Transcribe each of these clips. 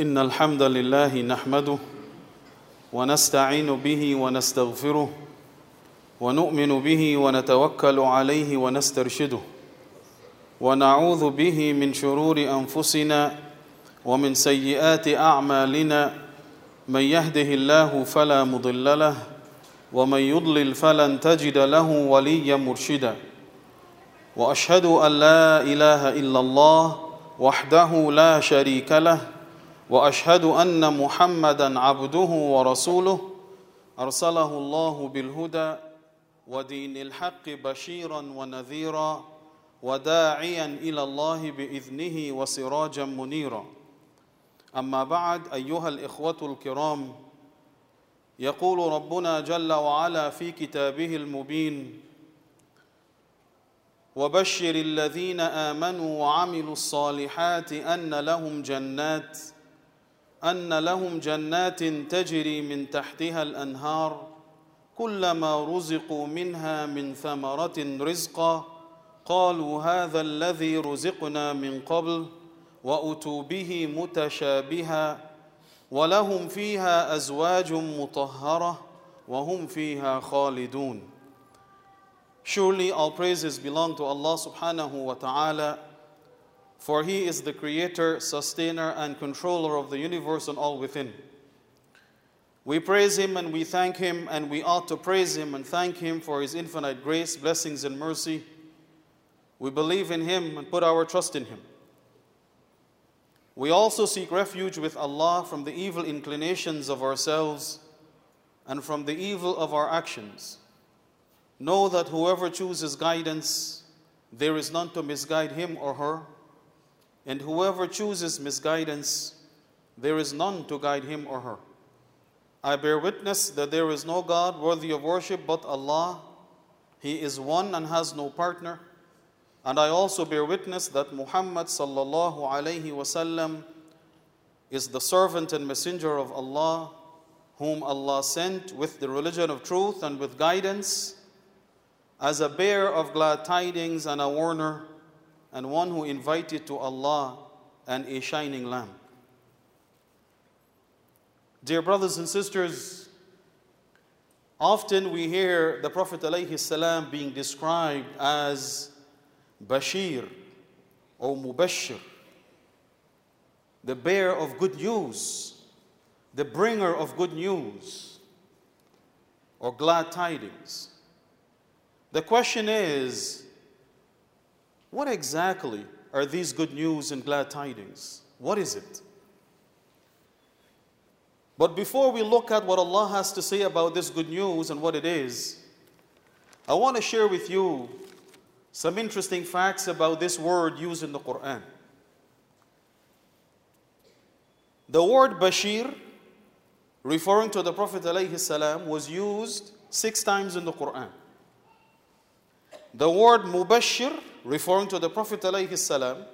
إن الحمد لله نحمده ونستعين به ونستغفره ونؤمن به ونتوكل عليه ونسترشده ونعوذ به من شرور أنفسنا ومن سيئات أعمالنا من يهده الله فلا مضل له ومن يضلل فلن تجد له وليا مرشدا وأشهد أن لا إله إلا الله وحده لا شريك له وأشهد أن محمدا عبده ورسوله. أرسله الله بالهدى ودين الحق بشيرا ونذيرا وداعيا إلى الله بإذنه وسراجا منيرا. أما بعد أيها الإخوة الكرام يقول ربنا جل وعلا في كتابه المبين وبشر الذين آمنوا وعملوا الصالحات أن لهم جنات أن لهم جنات تجري من تحتها الأنهار كلما رزقوا منها من ثمرة رزقا قالوا هذا الذي رزقنا من قبل وأتوا به متشابها ولهم فيها أزواج مطهرة وهم فيها خالدون. Surely all praises belong to Allah subhanahu wa ta'ala, for He is the creator, sustainer, and controller of the universe and all within. We praise Him and we thank Him, and we ought to praise Him and thank Him for His infinite grace, blessings, and mercy. We believe in Him and put our trust in Him. We also seek refuge with Allah from the evil inclinations of ourselves and from the evil of our actions. Know that whoever chooses guidance, there is none to misguide him or her, and whoever chooses misguidance, there is none to guide him or her. I bear witness that there is no God worthy of worship but Allah. He is one and has no partner. And I also bear witness that Muhammad sallallahu alayhi wasallam is the servant and messenger of Allah, whom Allah sent with the religion of truth and with guidance as a bearer of glad tidings and a warner, and one who invited to Allah and a shining lamp. Dear brothers and sisters, often we hear the Prophet ﷺ being described as Bashir or Mubashir, the bearer of good news, the bringer of good news, or glad tidings. The question is what exactly are these good news and glad tidings? What is it? But before we look at what Allah has to say about this good news and what it is, I want to share with you some interesting facts about this word used in the Quran. The word Bashir, referring to the Prophet ﷺ, was used six times in the Quran. The word Mubashir, referring to the Prophet ﷺ,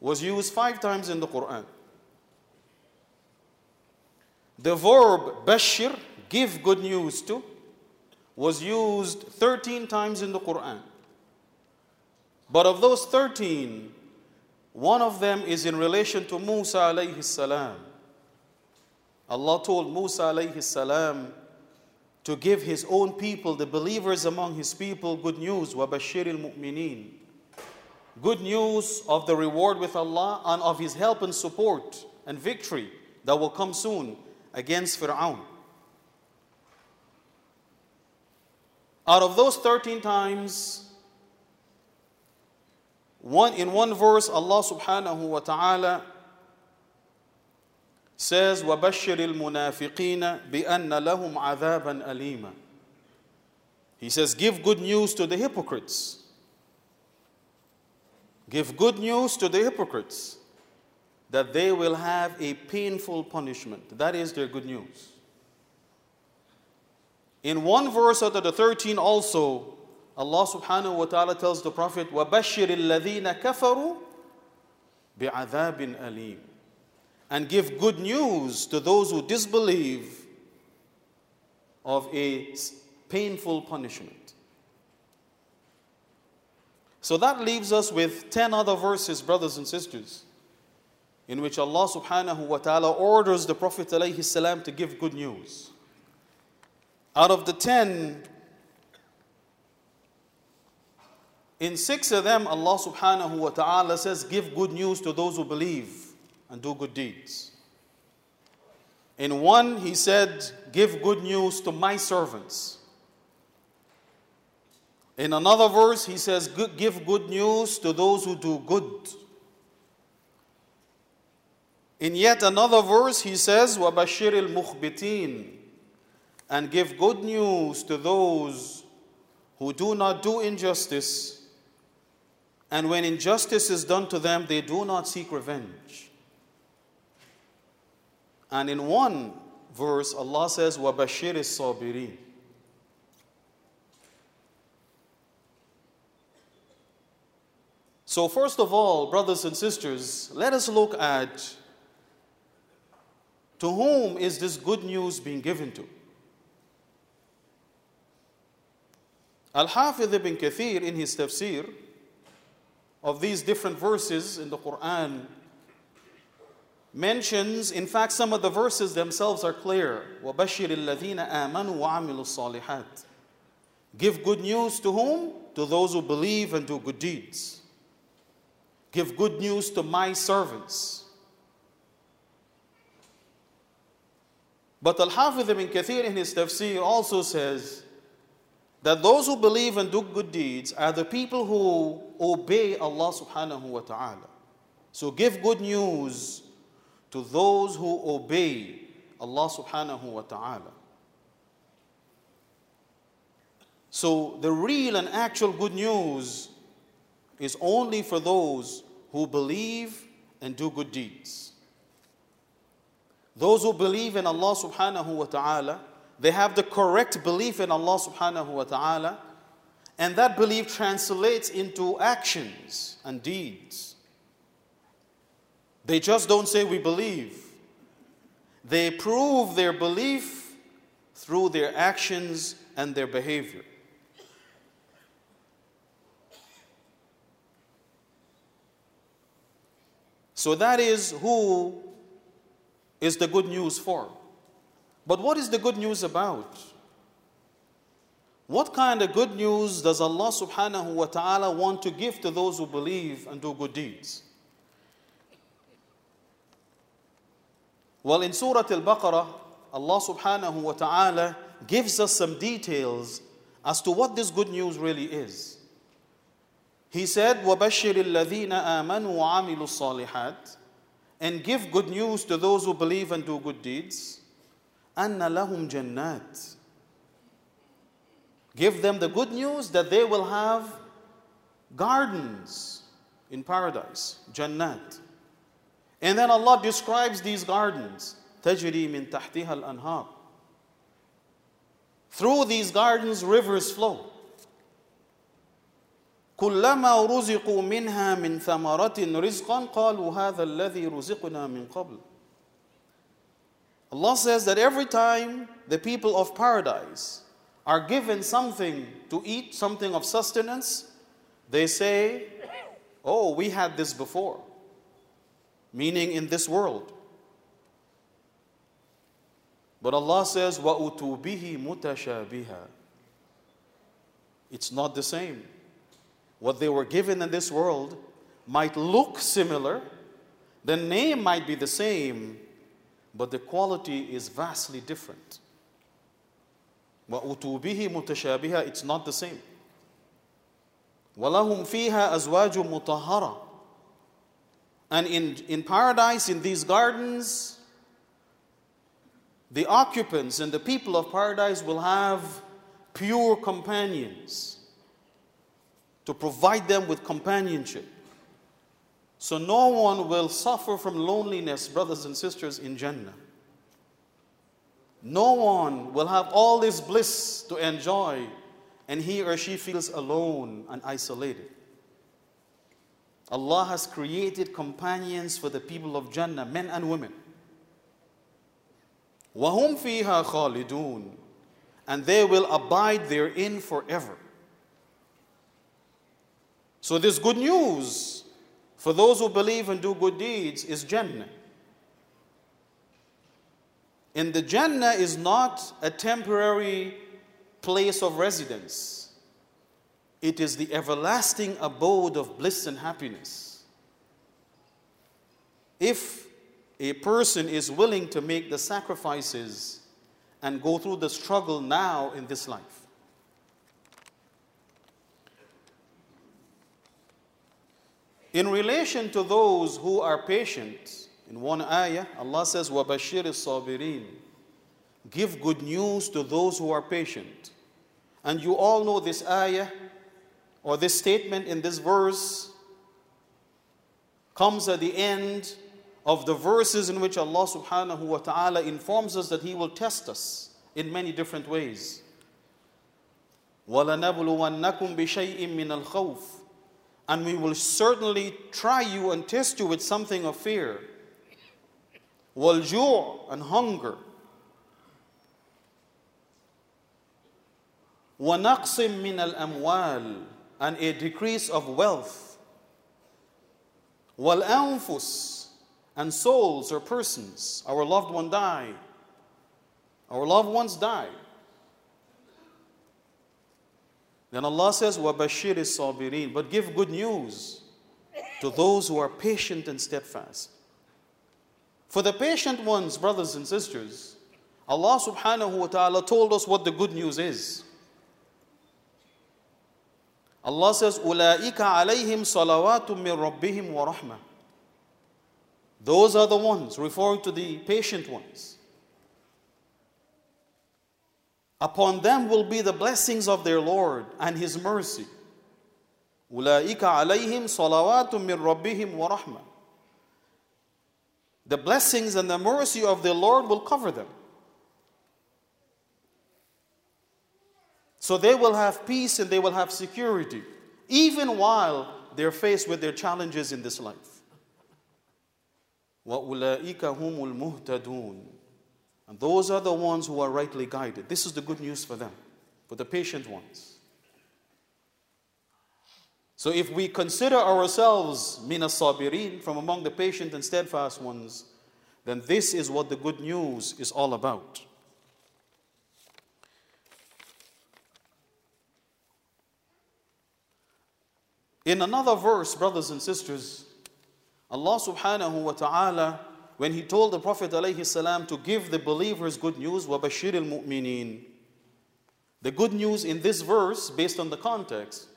was used five times in the Quran. The verb Bashir, give good news to, was used 13 times in the Quran. But of those 13, one of them is in relation to Musa alayhi salam. Allah told Musa alayhi salam to give his own people, the believers among his people, good news. وَبَشِّرِ الْمُؤْمِنِينَ Good news of the reward with Allah and of his help and support and victory that will come soon against Fir'aun. Out of those 13 times, one, in one verse, Allah subhanahu wa ta'ala says, وَبَشِّرِ الْمُنَافِقِينَ بِأَنَّ لَهُمْ عَذَابًا أَلِيمًا He says, give good news to the hypocrites. Give good news to the hypocrites that they will have a painful punishment. That is their good news. In one verse out of the 13 also, Allah subhanahu wa ta'ala tells the Prophet, وَبَشِّرِ الَّذِينَ كَفَرُوا بِعَذَابٍ أَلِيمٍ and give good news to those who disbelieve of a painful punishment. So that leaves us with 10 other verses, brothers and sisters, in which Allah subhanahu wa ta'ala orders the Prophet salam to give good news. Out of the ten, in six of them, Allah subhanahu wa ta'ala says, Give good news to those who believe and do good deeds. In one, He said, Give good news to my servants. In another verse, He says, Give good news to those who do good. In yet another verse, he says, وَبَشِّرِ الْمُخْبِتِينَ And give good news to those who do not do injustice, and when injustice is done to them, they do not seek revenge. And in one verse, Allah says, وَبَشِّرِ الصَّابِرِينَ So, first of all, brothers and sisters, let us look at to whom is this good news being given to? Al-Hafidh ibn Kathir in his tafsir of these different verses in the Quran mentions, in fact, some of the verses themselves are clear. وَبَشِّرِ الَّذِينَ آمَنُوا وَعَمِلُوا الصَّالِحَاتِ Give good news to whom? To those who believe and do good deeds. Give good news to my servants. But Al-Hafidh ibn Kathir in his tafsir also says that those who believe and do good deeds are the people who obey Allah subhanahu wa ta'ala. So give good news to those who obey Allah subhanahu wa ta'ala. So the real and actual good news is only for those who believe and do good deeds. Those who believe in Allah subhanahu wa ta'ala, they have the correct belief in Allah subhanahu wa ta'ala, and that belief translates into actions and deeds. They just don't say we believe. They prove their belief through their actions and their behavior. So that is who is the good news for. But what is the good news about? What kind of good news does Allah subhanahu wa ta'ala want to give to those who believe and do good deeds? Well, in Surah Al Baqarah, Allah subhanahu wa ta'ala gives us some details as to what this good news really is. He said, وَبَشِّرِ الَّذِينَ آمَنُوا وَعَمِلُوا الصَّالِحَاتِ and give good news to those who believe and do good deeds. أَنَّ لَهُمْ جَنَّاتٍ Give them the good news that they will have gardens in paradise, Jannat. And then Allah describes these gardens, تَجْرِي مِن تَحْتِهَا الْأَنْهَارِ Through these gardens, rivers flow. كلما رزقوا منها من ثمرة رزقا قالوا هذا الذي رزقنا من قبل Allah says that every time the people of paradise are given something to eat, something of sustenance, they say, Oh, we had this before, meaning in this world. But Allah says, وَأُتُوا بِهِ مُتَشَابِهًا It's not the same what they were given in this world might look similar, the name might be the same, but the quality is vastly different. وَأُتُوبِهِ مُتَشَابِهَا It's not the same. وَلَهُمْ فِيهَا أَزْوَاجٌ مُطَهَّرَةٌ and in, in paradise, in these gardens, the occupants and the people of paradise will have pure companions to provide them with companionship. So no one will suffer from loneliness, brothers and sisters, in Jannah. No one will have all this bliss to enjoy, and he or she feels alone and isolated. Allah has created companions for the people of Jannah, men and women. وَهُمْ فِيهَا خَالِدُونَ And they will abide therein forever. So, this good news for those who believe and do good deeds is Jannah. And the Jannah is not a temporary place of residence, it is the everlasting abode of bliss and happiness. If a person is willing to make the sacrifices and go through the struggle now in this life. In relation to those who are patient, in one ayah, Allah says, وَبَشِّرِ الصَّابِرِينَ Give good news to those who are patient. And you all know this ayah or this statement in this verse comes at the end of the verses in which Allah subhanahu wa ta'ala informs us that He will test us in many different ways. وَلَنَبْلُوَنَّكُمْ بِشَيْءٍ مِّنَ الْخَوْفِ and we will certainly try you and test you with something of fear. Walju' and hunger. وَنَقْصٍ مِّنَ الْأَمْوَالِ and a decrease of wealth. Wal anfus, and souls or persons, our loved one die. Our loved ones die. Then Allah says, Wabashir is sabirin, but give good news to those who are patient and steadfast. For the patient ones, brothers and sisters, Allah subhanahu wa ta'ala told us what the good news is. Allah says, أُولَٰئِكَ عَلَيْهِمْ صَلَوَاتٌ مِّن رَبِّهِمْ وَرَحْمَةٌ Those are the ones, referring to the patient ones. Upon them will be the blessings of their Lord and His mercy. أولئك عليهم صلوات من ربهم ورحمة. The blessings and the mercy of their Lord will cover them. So they will have peace and they will have security, even while they're faced with their challenges in this life. وَأُولَٰئِكَ هُمُ الْمُهْتَدُونَ and those are the ones who are rightly guided. This is the good news for them, for the patient ones. So if we consider ourselves mina sabirin from among the patient and steadfast ones, then this is what the good news is all about. In another verse, brothers and sisters, Allah subhanahu wa ta'ala when he told the Prophet ﷺ to give the believers good news, وَبَشِّرِ الْمُؤْمِنِينَ The good news in this verse, based on the context,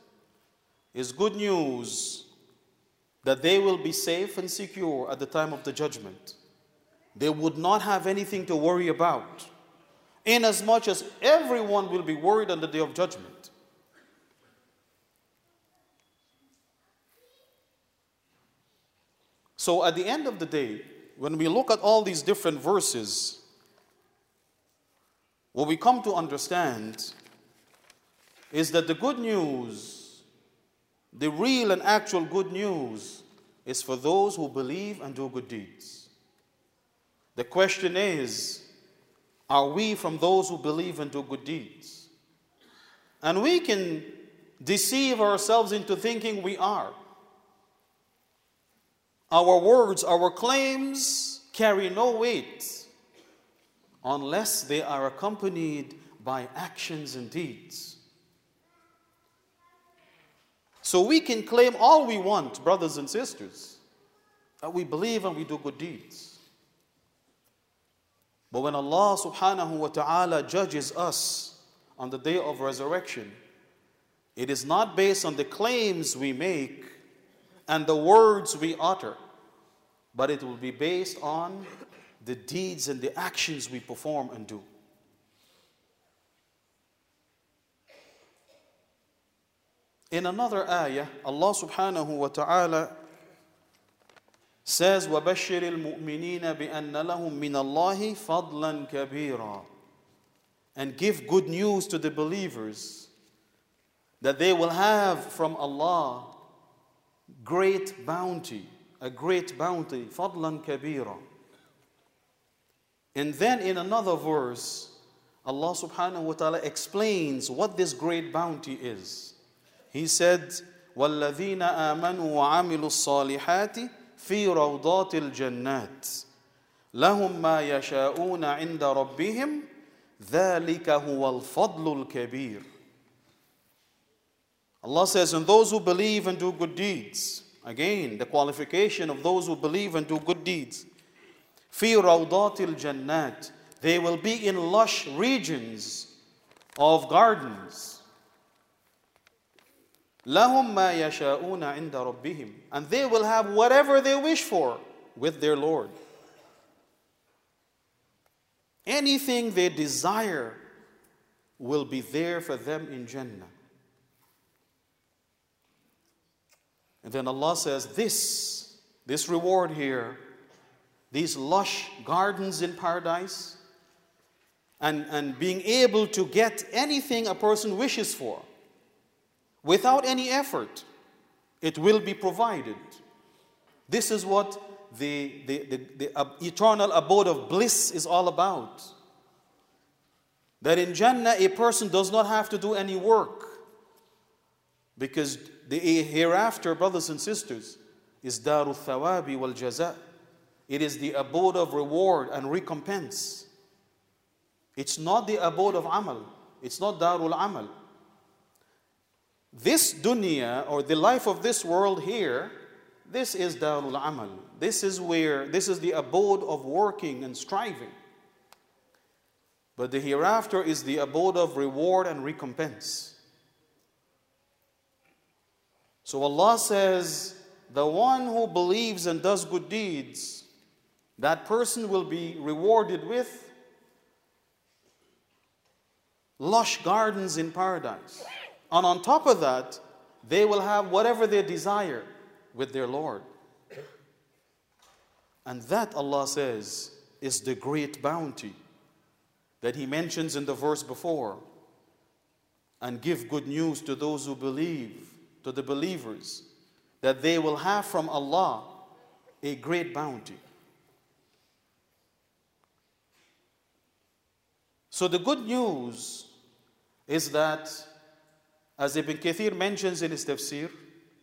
is good news that they will be safe and secure at the time of the judgment. They would not have anything to worry about, inasmuch as everyone will be worried on the day of judgment. So at the end of the day, when we look at all these different verses, what we come to understand is that the good news, the real and actual good news, is for those who believe and do good deeds. The question is, are we from those who believe and do good deeds? And we can deceive ourselves into thinking we are. Our words, our claims carry no weight unless they are accompanied by actions and deeds. So we can claim all we want, brothers and sisters, that we believe and we do good deeds. But when Allah subhanahu wa ta'ala judges us on the day of resurrection, it is not based on the claims we make and the words we utter, but it will be based on the deeds and the actions we perform and do. In another ayah, Allah subhanahu wa ta'ala says, وَبَشِّرِ الْمُؤْمِنِينَ بِأَنَّ لَهُم مِّنَ اللَّهِ فَضْلًا كَبِيرًا And give good news to the believers that they will have from Allah great bounty, a great bounty, fadlan kabira. And then in another verse, Allah subhanahu wa ta'ala explains what this great bounty is. He said, والذين آمنوا وعملوا الصالحات في روضات الجنات لهم ما يشاءون عند ربهم ذلك هو الفضل الكبير Allah says, and those who believe and do good deeds, again, the qualification of those who believe and do good deeds, في روضات الجنات, they will be in lush regions of gardens. لهم ما يشاءون عند ربهم, and they will have whatever they wish for with their Lord. Anything they desire will be there for them in Jannah. And then Allah says, This, this reward here, these lush gardens in paradise, and, and being able to get anything a person wishes for without any effort, it will be provided. This is what the, the, the, the uh, eternal abode of bliss is all about. That in Jannah, a person does not have to do any work. Because the hereafter, brothers and sisters, is Darul Thawabi wal Jaza. It is the abode of reward and recompense. It's not the abode of Amal. It's not Darul Amal. This dunya or the life of this world here, this is Darul Amal. This is where, this is the abode of working and striving. But the hereafter is the abode of reward and recompense. So Allah says, the one who believes and does good deeds, that person will be rewarded with lush gardens in paradise. And on top of that, they will have whatever they desire with their Lord. And that, Allah says, is the great bounty that He mentions in the verse before. And give good news to those who believe to the believers that they will have from Allah a great bounty. So the good news is that, as Ibn Kathir mentions in his tafsir,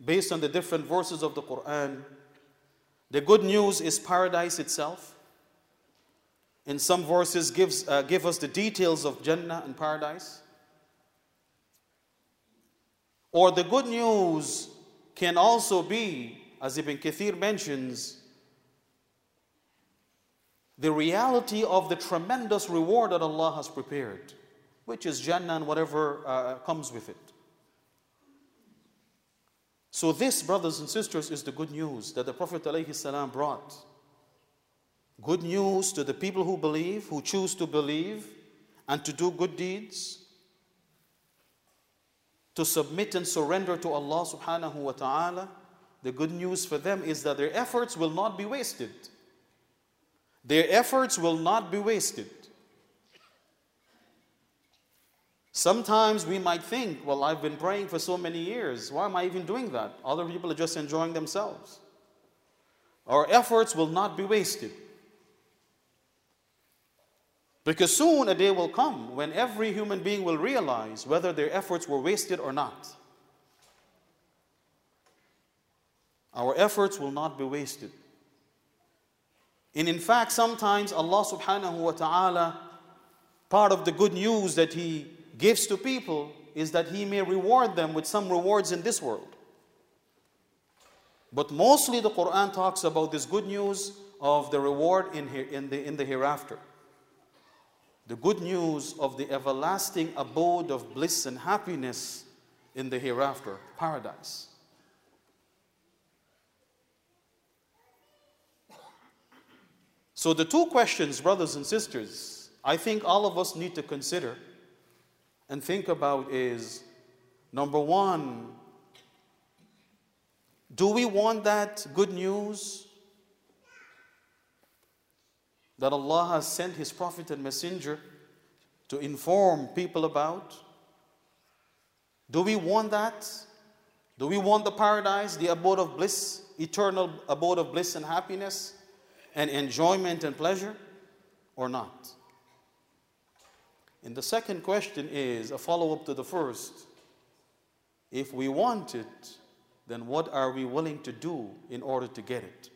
based on the different verses of the Quran, the good news is paradise itself. In some verses, gives, uh, give us the details of Jannah and paradise. Or the good news can also be, as Ibn Kathir mentions, the reality of the tremendous reward that Allah has prepared, which is Jannah and whatever uh, comes with it. So, this, brothers and sisters, is the good news that the Prophet ﷺ brought. Good news to the people who believe, who choose to believe, and to do good deeds to submit and surrender to Allah subhanahu wa ta'ala, the good news for them is that their efforts will not be wasted. Their efforts will not be wasted. Sometimes we might think, well, I've been praying for so many years. Why am I even doing that? Other people are just enjoying themselves. Our efforts will not be wasted. Because soon a day will come when every human being will realize whether their efforts were wasted or not. Our efforts will not be wasted. And in fact, sometimes Allah subhanahu wa ta'ala, part of the good news that He gives to people is that He may reward them with some rewards in this world. But mostly the Quran talks about this good news of the reward in, in, the, in the hereafter the good news of the everlasting abode of bliss and happiness in the hereafter, paradise. So, the two questions, brothers and sisters, I think all of us need to consider and think about is number one, do we want that good news that Allah has sent His Prophet and Messenger to inform people about? Do we want that? Do we want the paradise, the abode of bliss, eternal abode of bliss and happiness, and enjoyment and pleasure, or not? And the second question is a follow up to the first. If we want it, then what are we willing to do in order to get it?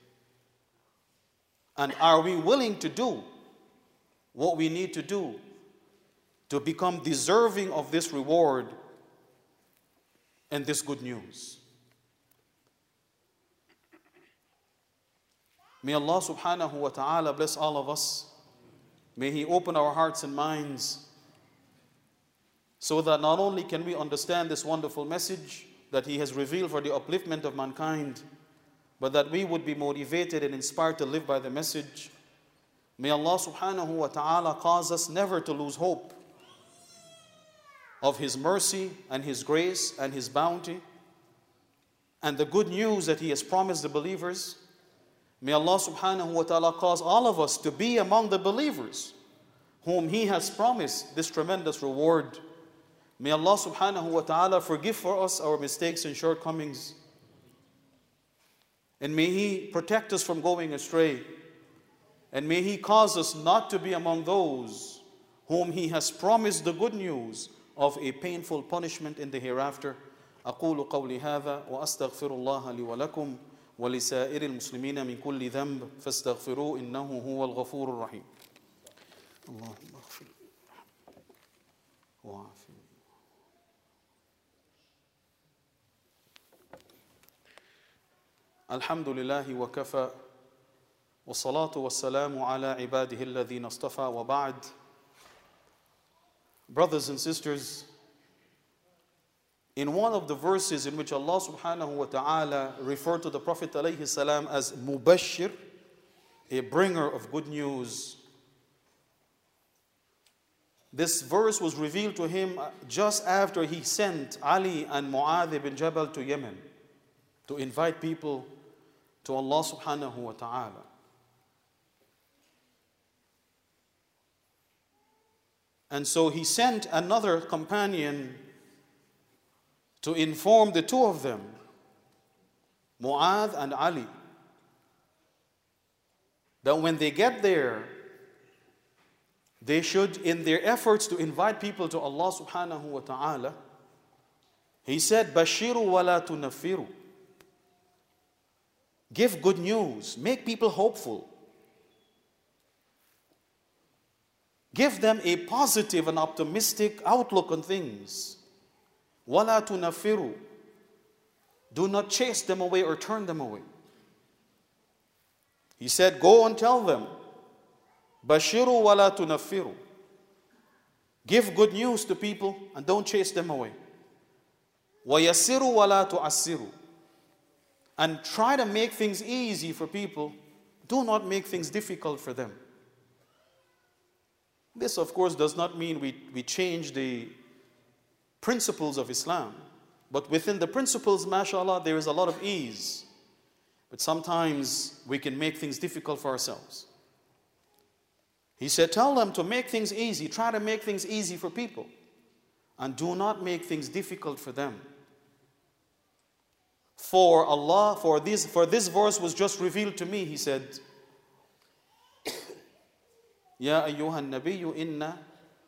And are we willing to do what we need to do to become deserving of this reward and this good news? May Allah subhanahu wa ta'ala bless all of us. May He open our hearts and minds so that not only can we understand this wonderful message that He has revealed for the upliftment of mankind, but that we would be motivated and inspired to live by the message. May Allah subhanahu wa ta'ala cause us never to lose hope of His mercy and His grace and His bounty and the good news that He has promised the believers. May Allah subhanahu wa ta'ala cause all of us to be among the believers whom He has promised this tremendous reward. May Allah subhanahu wa ta'ala forgive for us our mistakes and shortcomings. And may He protect us from going astray. And may He cause us not to be among those whom He has promised the good news of a painful punishment in the hereafter. أقول قولي هذا وأستغفر الله لي ولكم ولسائر المسلمين من كل ذنب فاستغفروه إنه هو الغفور الرحيم اللهم اغفر وعافني الحمد لله وكفى والصلاة والسلام على عباده الذين اصطفى وبعد Brothers and sisters, in one of the verses in which Allah subhanahu wa ta'ala referred to the Prophet alayhi salam as Mubashir, a bringer of good news, this verse was revealed to him just after he sent Ali and Mu'adh ibn Jabal to Yemen to invite people to Allah subhanahu wa ta'ala. And so he sent another companion to inform the two of them, Mu'adh and Ali, that when they get there, they should, in their efforts to invite people to Allah subhanahu wa ta'ala, he said, Bashiru wala tunafiru. Give good news, make people hopeful. Give them a positive and optimistic outlook on things. Wala tunafiru. Do not chase them away or turn them away. He said, Go and tell them, Bashiru wala tunafiru. Give good news to people and don't chase them away. Wayasiru wala tu'assiru. And try to make things easy for people. Do not make things difficult for them. This, of course, does not mean we, we change the principles of Islam. But within the principles, mashallah, there is a lot of ease. But sometimes we can make things difficult for ourselves. He said, Tell them to make things easy. Try to make things easy for people. And do not make things difficult for them. For Allah, for this, for this verse was just revealed to me, he said, يا أيها النبي إنا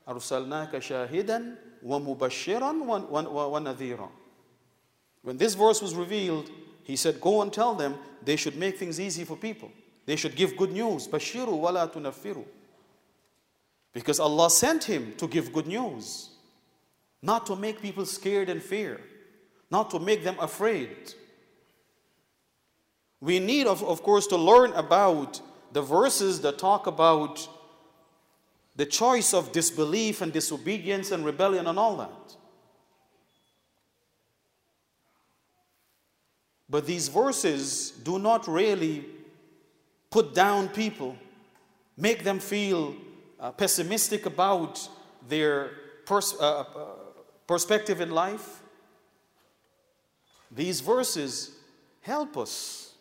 أرسلناك شاهدا ومبشرا ونذيرا When this verse was revealed, he said, Go and tell them they should make things easy for people. They should give good news. Bashiru wala tunaffiru. Because Allah sent him to give good news, not to make people scared and fear, not to make them afraid. We need, of, of course, to learn about the verses that talk about the choice of disbelief and disobedience and rebellion and all that. But these verses do not really put down people, make them feel uh, pessimistic about their pers- uh, uh, perspective in life. These verses help us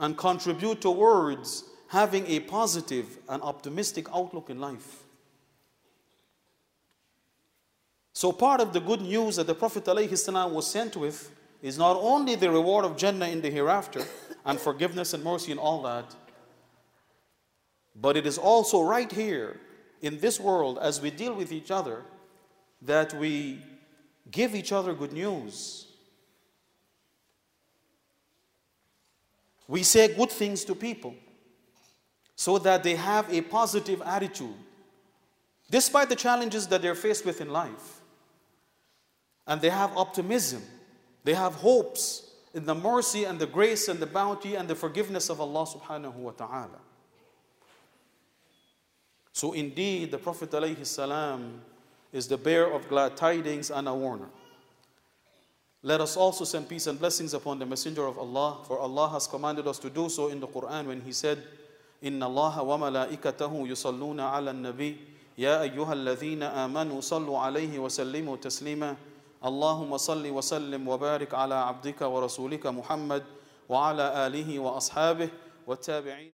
and contribute towards having a positive and optimistic outlook in life. So, part of the good news that the Prophet ﷺ was sent with is not only the reward of Jannah in the hereafter and forgiveness and mercy and all that, but it is also right here in this world as we deal with each other that we give each other good news. We say good things to people so that they have a positive attitude despite the challenges that they're faced with in life. And they have optimism, they have hopes in the mercy and the grace and the bounty and the forgiveness of Allah subhanahu wa ta'ala. So indeed, the Prophet is the bearer of glad tidings and a warner. Let us also send peace and blessings upon the Messenger of Allah, for Allah has commanded us to do so in the Quran when He said, إن الله وملائكته يصلون على النبي يا أيها الذين آمنوا صلوا عليه وسلموا تسليما اللهم صل وسلم وبارك على عبدك ورسولك محمد وعلى آله وأصحابه والتابعين